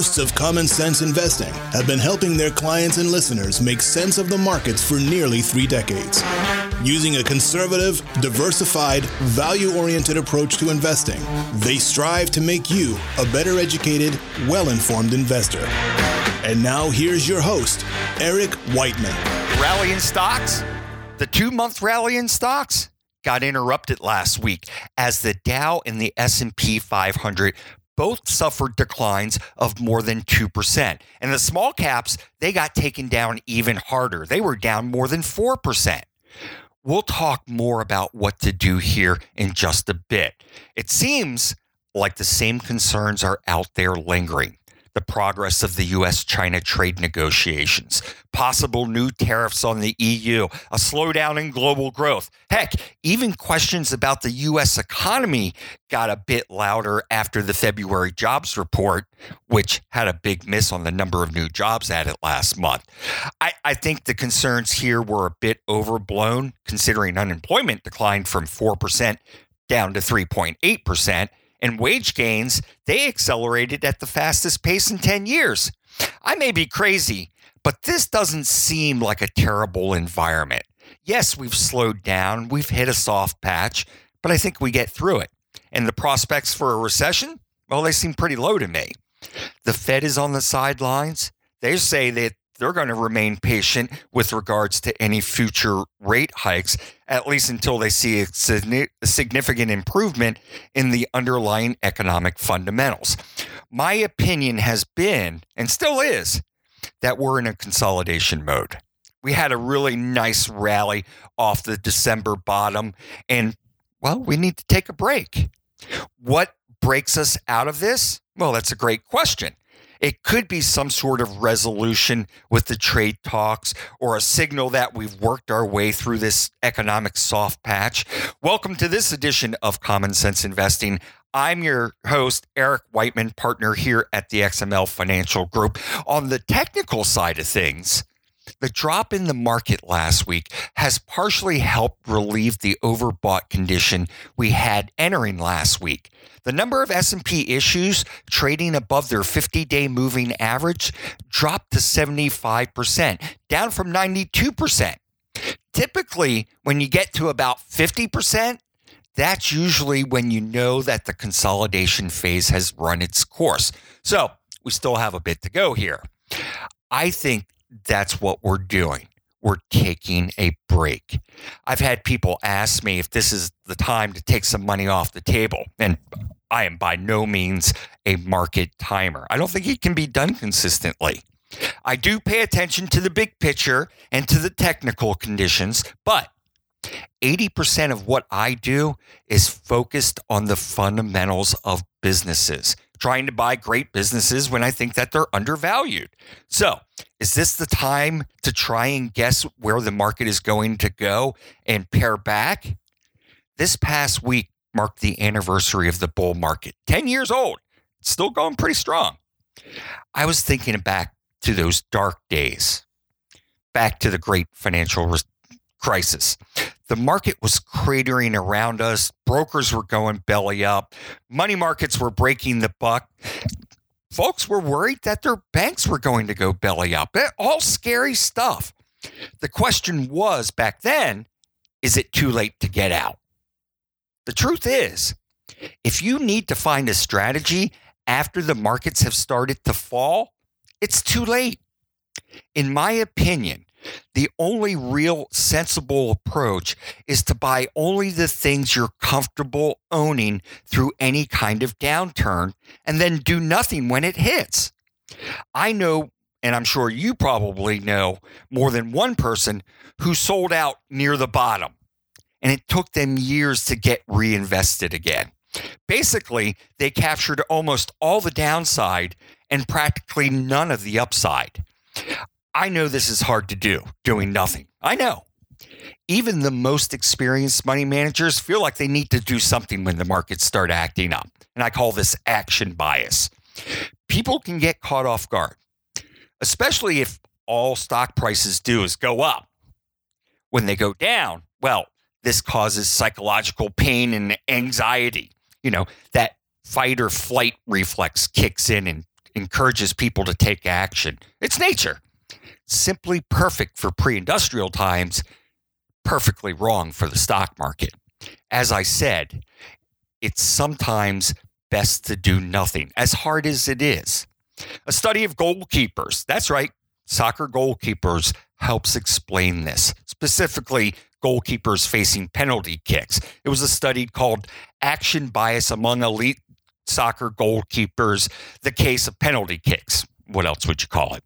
hosts of Common Sense Investing have been helping their clients and listeners make sense of the markets for nearly three decades. Using a conservative, diversified, value oriented approach to investing, they strive to make you a better educated, well informed investor. And now here's your host, Eric Whiteman. Rally in stocks? The two month rally in stocks? got interrupted last week as the Dow and the S&P 500 both suffered declines of more than 2%. And the small caps, they got taken down even harder. They were down more than 4%. We'll talk more about what to do here in just a bit. It seems like the same concerns are out there lingering the progress of the US China trade negotiations, possible new tariffs on the EU, a slowdown in global growth. Heck, even questions about the US economy got a bit louder after the February jobs report, which had a big miss on the number of new jobs added last month. I, I think the concerns here were a bit overblown, considering unemployment declined from 4% down to 3.8% and wage gains, they accelerated at the fastest pace in 10 years. I may be crazy, but this doesn't seem like a terrible environment. Yes, we've slowed down, we've hit a soft patch, but I think we get through it. And the prospects for a recession, well, they seem pretty low to me. The Fed is on the sidelines. They say that they're going to remain patient with regards to any future rate hikes, at least until they see a significant improvement in the underlying economic fundamentals. My opinion has been, and still is, that we're in a consolidation mode. We had a really nice rally off the December bottom, and well, we need to take a break. What breaks us out of this? Well, that's a great question. It could be some sort of resolution with the trade talks or a signal that we've worked our way through this economic soft patch. Welcome to this edition of Common Sense Investing. I'm your host, Eric Whiteman, partner here at the XML Financial Group. On the technical side of things, the drop in the market last week has partially helped relieve the overbought condition we had entering last week. The number of S&P issues trading above their 50-day moving average dropped to 75%, down from 92%. Typically, when you get to about 50%, that's usually when you know that the consolidation phase has run its course. So, we still have a bit to go here. I think that's what we're doing we're taking a break. I've had people ask me if this is the time to take some money off the table. And I am by no means a market timer. I don't think it can be done consistently. I do pay attention to the big picture and to the technical conditions, but 80% of what I do is focused on the fundamentals of businesses trying to buy great businesses when I think that they're undervalued. So, is this the time to try and guess where the market is going to go and pare back? This past week marked the anniversary of the bull market, 10 years old, still going pretty strong. I was thinking back to those dark days, back to the great financial crisis. The market was cratering around us. Brokers were going belly up. Money markets were breaking the buck. Folks were worried that their banks were going to go belly up. Eh, all scary stuff. The question was back then is it too late to get out? The truth is, if you need to find a strategy after the markets have started to fall, it's too late. In my opinion, the only real sensible approach is to buy only the things you're comfortable owning through any kind of downturn and then do nothing when it hits. I know, and I'm sure you probably know, more than one person who sold out near the bottom and it took them years to get reinvested again. Basically, they captured almost all the downside and practically none of the upside. I know this is hard to do, doing nothing. I know. Even the most experienced money managers feel like they need to do something when the markets start acting up. And I call this action bias. People can get caught off guard, especially if all stock prices do is go up. When they go down, well, this causes psychological pain and anxiety. You know, that fight or flight reflex kicks in and encourages people to take action. It's nature. Simply perfect for pre industrial times, perfectly wrong for the stock market. As I said, it's sometimes best to do nothing, as hard as it is. A study of goalkeepers, that's right, soccer goalkeepers, helps explain this, specifically goalkeepers facing penalty kicks. It was a study called Action Bias Among Elite Soccer Goalkeepers, the case of penalty kicks. What else would you call it?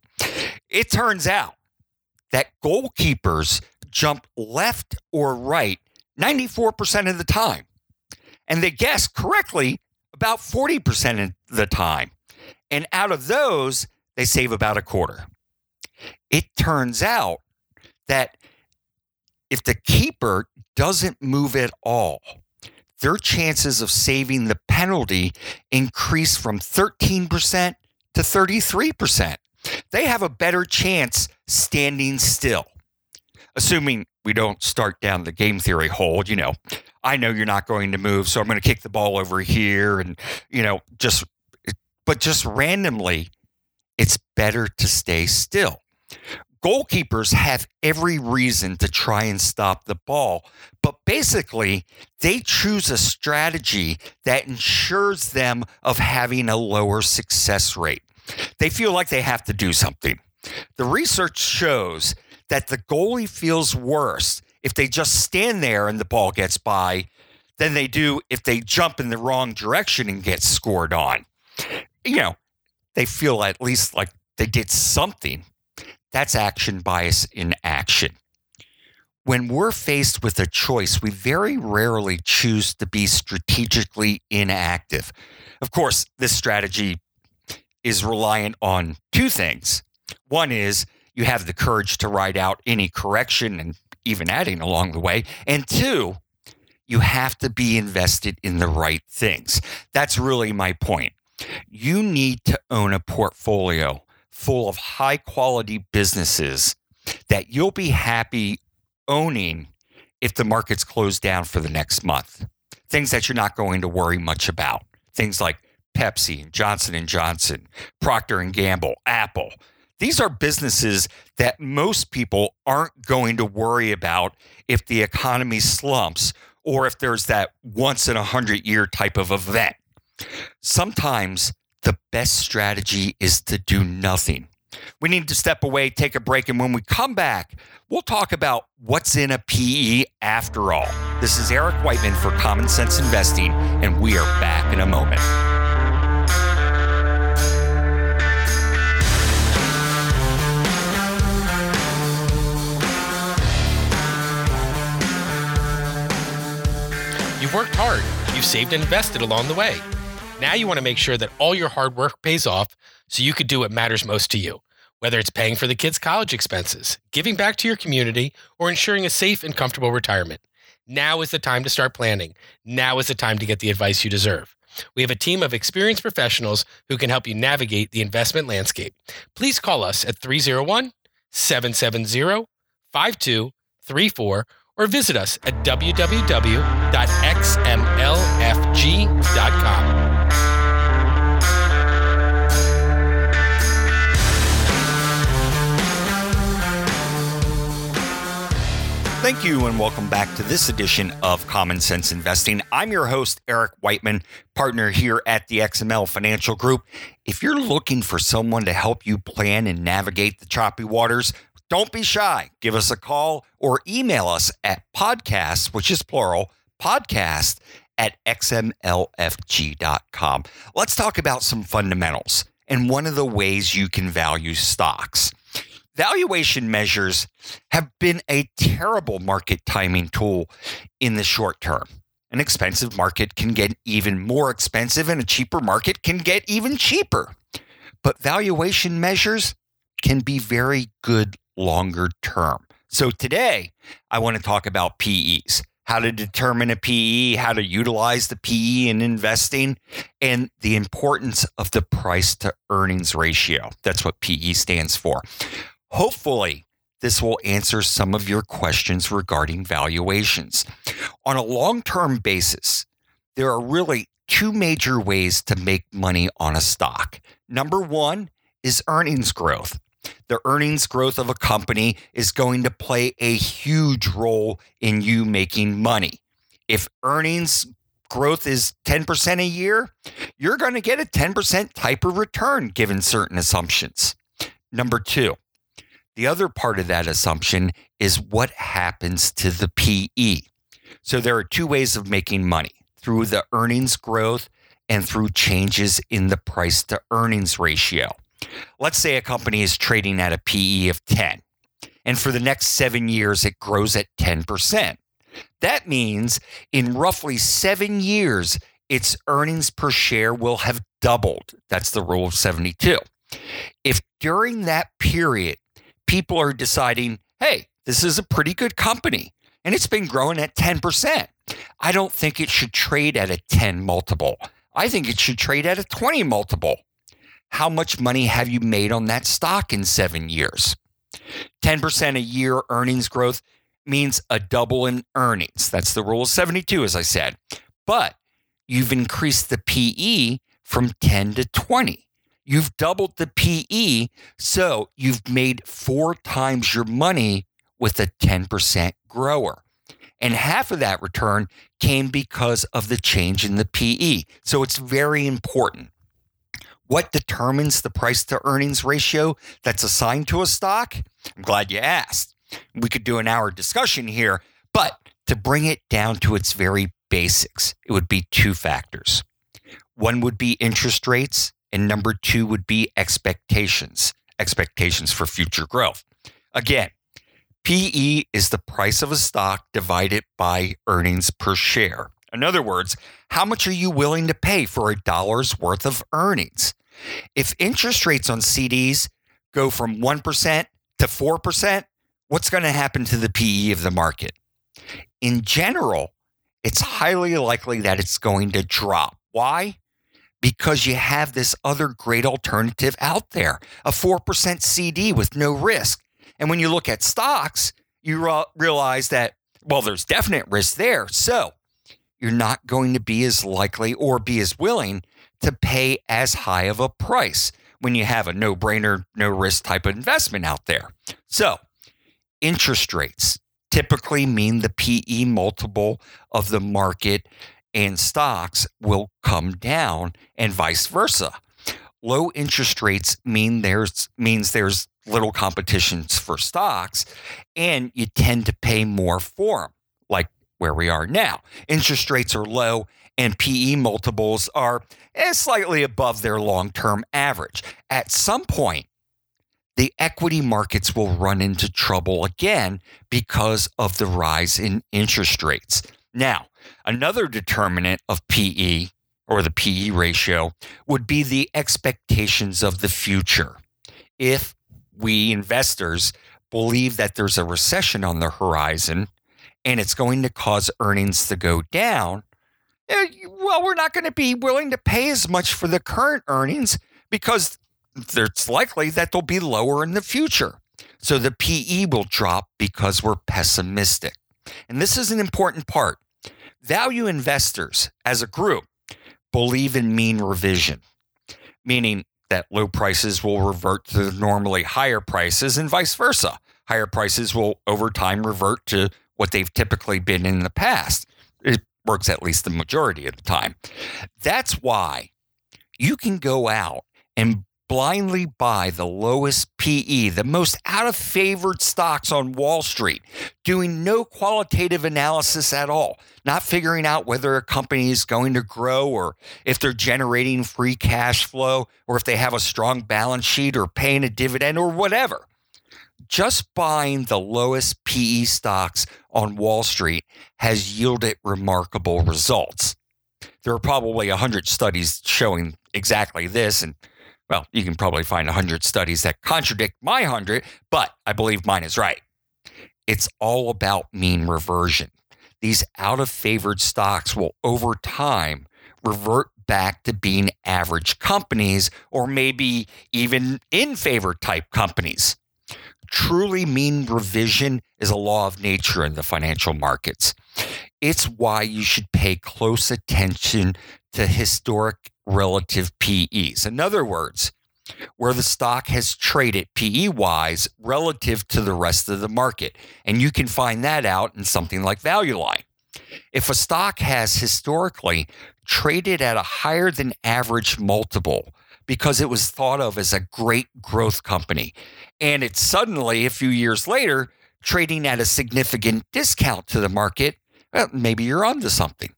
It turns out that goalkeepers jump left or right 94% of the time. And they guess correctly about 40% of the time. And out of those, they save about a quarter. It turns out that if the keeper doesn't move at all, their chances of saving the penalty increase from 13% to 33%. They have a better chance standing still. Assuming we don't start down the game theory hole, you know, I know you're not going to move, so I'm going to kick the ball over here and, you know, just, but just randomly, it's better to stay still. Goalkeepers have every reason to try and stop the ball, but basically, they choose a strategy that ensures them of having a lower success rate. They feel like they have to do something. The research shows that the goalie feels worse if they just stand there and the ball gets by than they do if they jump in the wrong direction and get scored on. You know, they feel at least like they did something. That's action bias in action. When we're faced with a choice, we very rarely choose to be strategically inactive. Of course, this strategy is reliant on two things. One is you have the courage to ride out any correction and even adding along the way. And two, you have to be invested in the right things. That's really my point. You need to own a portfolio full of high quality businesses that you'll be happy owning if the market's closed down for the next month. Things that you're not going to worry much about. Things like Pepsi, and Johnson and Johnson, Procter and Gamble, Apple. These are businesses that most people aren't going to worry about if the economy slumps or if there's that once in a hundred year type of event. Sometimes the best strategy is to do nothing. We need to step away, take a break, and when we come back, we'll talk about what's in a PE after all. This is Eric Whiteman for Common Sense Investing, and we are back in a moment. Worked hard, you've saved and invested along the way. Now you want to make sure that all your hard work pays off so you could do what matters most to you, whether it's paying for the kids' college expenses, giving back to your community, or ensuring a safe and comfortable retirement. Now is the time to start planning. Now is the time to get the advice you deserve. We have a team of experienced professionals who can help you navigate the investment landscape. Please call us at 301 770 5234 or visit us at www.xmlfg.com. Thank you, and welcome back to this edition of Common Sense Investing. I'm your host, Eric Whiteman, partner here at the XML Financial Group. If you're looking for someone to help you plan and navigate the choppy waters, don't be shy. Give us a call or email us at podcast, which is plural, podcast at xmlfg.com. Let's talk about some fundamentals and one of the ways you can value stocks. Valuation measures have been a terrible market timing tool in the short term. An expensive market can get even more expensive, and a cheaper market can get even cheaper. But valuation measures can be very good longer term. So today, I want to talk about PEs, how to determine a PE, how to utilize the PE in investing, and the importance of the price to earnings ratio. That's what PE stands for. Hopefully, this will answer some of your questions regarding valuations. On a long term basis, there are really two major ways to make money on a stock Number one is earnings growth. The earnings growth of a company is going to play a huge role in you making money. If earnings growth is 10% a year, you're going to get a 10% type of return given certain assumptions. Number two, the other part of that assumption is what happens to the PE. So there are two ways of making money through the earnings growth and through changes in the price to earnings ratio. Let's say a company is trading at a PE of 10, and for the next seven years, it grows at 10%. That means in roughly seven years, its earnings per share will have doubled. That's the rule of 72. If during that period, people are deciding, hey, this is a pretty good company and it's been growing at 10%, I don't think it should trade at a 10 multiple. I think it should trade at a 20 multiple. How much money have you made on that stock in seven years? 10% a year earnings growth means a double in earnings. That's the rule of 72, as I said. But you've increased the PE from 10 to 20. You've doubled the PE, so you've made four times your money with a 10% grower. And half of that return came because of the change in the PE. So it's very important. What determines the price to earnings ratio that's assigned to a stock? I'm glad you asked. We could do an hour discussion here, but to bring it down to its very basics, it would be two factors. One would be interest rates, and number two would be expectations, expectations for future growth. Again, PE is the price of a stock divided by earnings per share. In other words, how much are you willing to pay for a dollar's worth of earnings? If interest rates on CDs go from 1% to 4%, what's going to happen to the PE of the market? In general, it's highly likely that it's going to drop. Why? Because you have this other great alternative out there, a 4% CD with no risk. And when you look at stocks, you realize that, well, there's definite risk there. So you're not going to be as likely or be as willing to pay as high of a price when you have a no brainer, no risk type of investment out there. So interest rates typically mean the PE multiple of the market and stocks will come down and vice versa. Low interest rates mean there's means there's little competitions for stocks and you tend to pay more for them, where we are now. Interest rates are low and PE multiples are eh, slightly above their long term average. At some point, the equity markets will run into trouble again because of the rise in interest rates. Now, another determinant of PE or the PE ratio would be the expectations of the future. If we investors believe that there's a recession on the horizon and it's going to cause earnings to go down, eh, well, we're not going to be willing to pay as much for the current earnings because it's likely that they'll be lower in the future. So the PE will drop because we're pessimistic. And this is an important part. Value investors as a group believe in mean reversion, meaning that low prices will revert to normally higher prices and vice versa. Higher prices will over time revert to what they've typically been in the past. It works at least the majority of the time. That's why you can go out and blindly buy the lowest PE, the most out of favored stocks on Wall Street, doing no qualitative analysis at all, not figuring out whether a company is going to grow or if they're generating free cash flow or if they have a strong balance sheet or paying a dividend or whatever. Just buying the lowest PE stocks on Wall Street has yielded remarkable results. There are probably 100 studies showing exactly this, and well, you can probably find 100 studies that contradict my 100, but I believe mine is right. It's all about mean reversion. These out of favored stocks will over time revert back to being average companies or maybe even in favor type companies. Truly mean reversion is a law of nature in the financial markets. It's why you should pay close attention to historic relative PEs. In other words, where the stock has traded PE wise relative to the rest of the market. And you can find that out in something like Value Line. If a stock has historically traded at a higher than average multiple because it was thought of as a great growth company, and it's suddenly a few years later trading at a significant discount to the market, well, maybe you're onto something.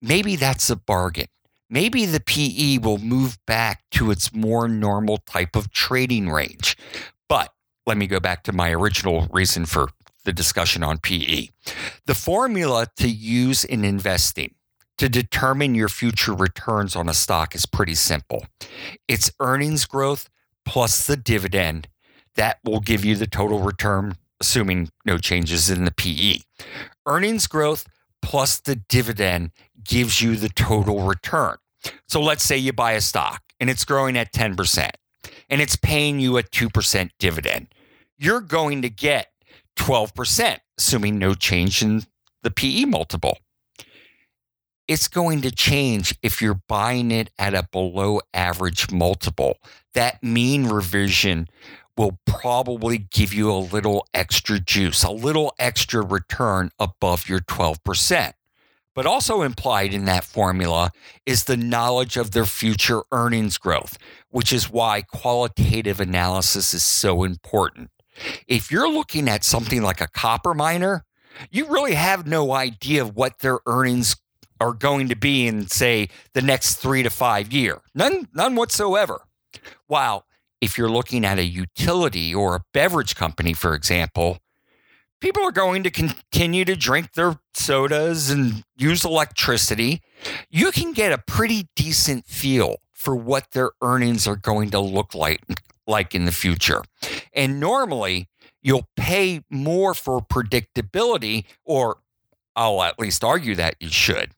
Maybe that's a bargain. Maybe the PE will move back to its more normal type of trading range. But let me go back to my original reason for the discussion on PE. The formula to use in investing to determine your future returns on a stock is pretty simple. It's earnings growth plus the dividend that will give you the total return, assuming no changes in the PE. Earnings growth plus the dividend gives you the total return. So let's say you buy a stock and it's growing at 10% and it's paying you a 2% dividend. You're going to get 12%, assuming no change in the PE multiple. It's going to change if you're buying it at a below average multiple. That mean reversion will probably give you a little extra juice, a little extra return above your 12%. But also implied in that formula is the knowledge of their future earnings growth, which is why qualitative analysis is so important. If you're looking at something like a copper miner, you really have no idea what their earnings are going to be in, say, the next three to five year. None, none whatsoever. While if you're looking at a utility or a beverage company, for example, people are going to continue to drink their sodas and use electricity. You can get a pretty decent feel for what their earnings are going to look like like in the future. And normally, you'll pay more for predictability or I'll at least argue that you should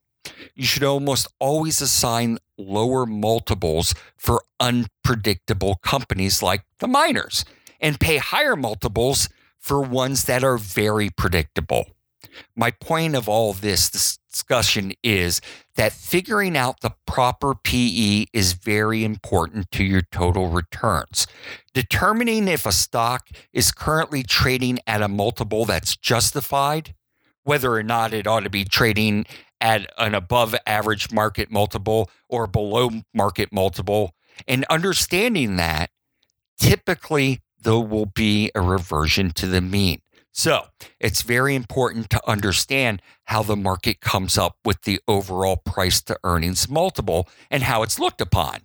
you should almost always assign lower multiples for unpredictable companies like the miners and pay higher multiples for ones that are very predictable. My point of all this discussion is that figuring out the proper PE is very important to your total returns. Determining if a stock is currently trading at a multiple that's justified, whether or not it ought to be trading at an above average market multiple or below market multiple. And understanding that, typically there will be a reversion to the mean. So it's very important to understand how the market comes up with the overall price to earnings multiple and how it's looked upon.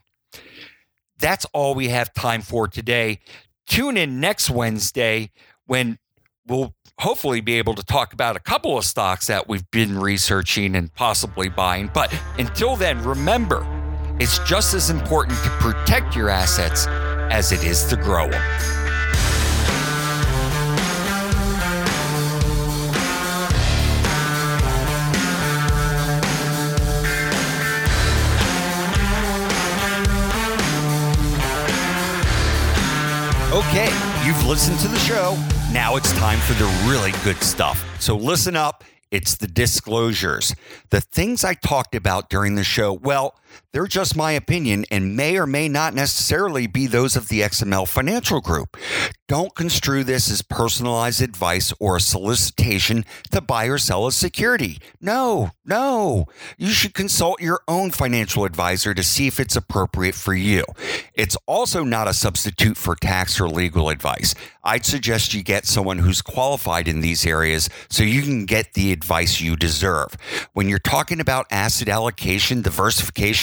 That's all we have time for today. Tune in next Wednesday when we'll hopefully be able to talk about a couple of stocks that we've been researching and possibly buying. But until then, remember, it's just as important to protect your assets as it is to grow them. Okay, you've listened to the show. Now it's time for the really good stuff. So listen up. It's the disclosures. The things I talked about during the show, well, they're just my opinion and may or may not necessarily be those of the XML Financial Group. Don't construe this as personalized advice or a solicitation to buy or sell a security. No, no. You should consult your own financial advisor to see if it's appropriate for you. It's also not a substitute for tax or legal advice. I'd suggest you get someone who's qualified in these areas so you can get the advice you deserve. When you're talking about asset allocation, diversification,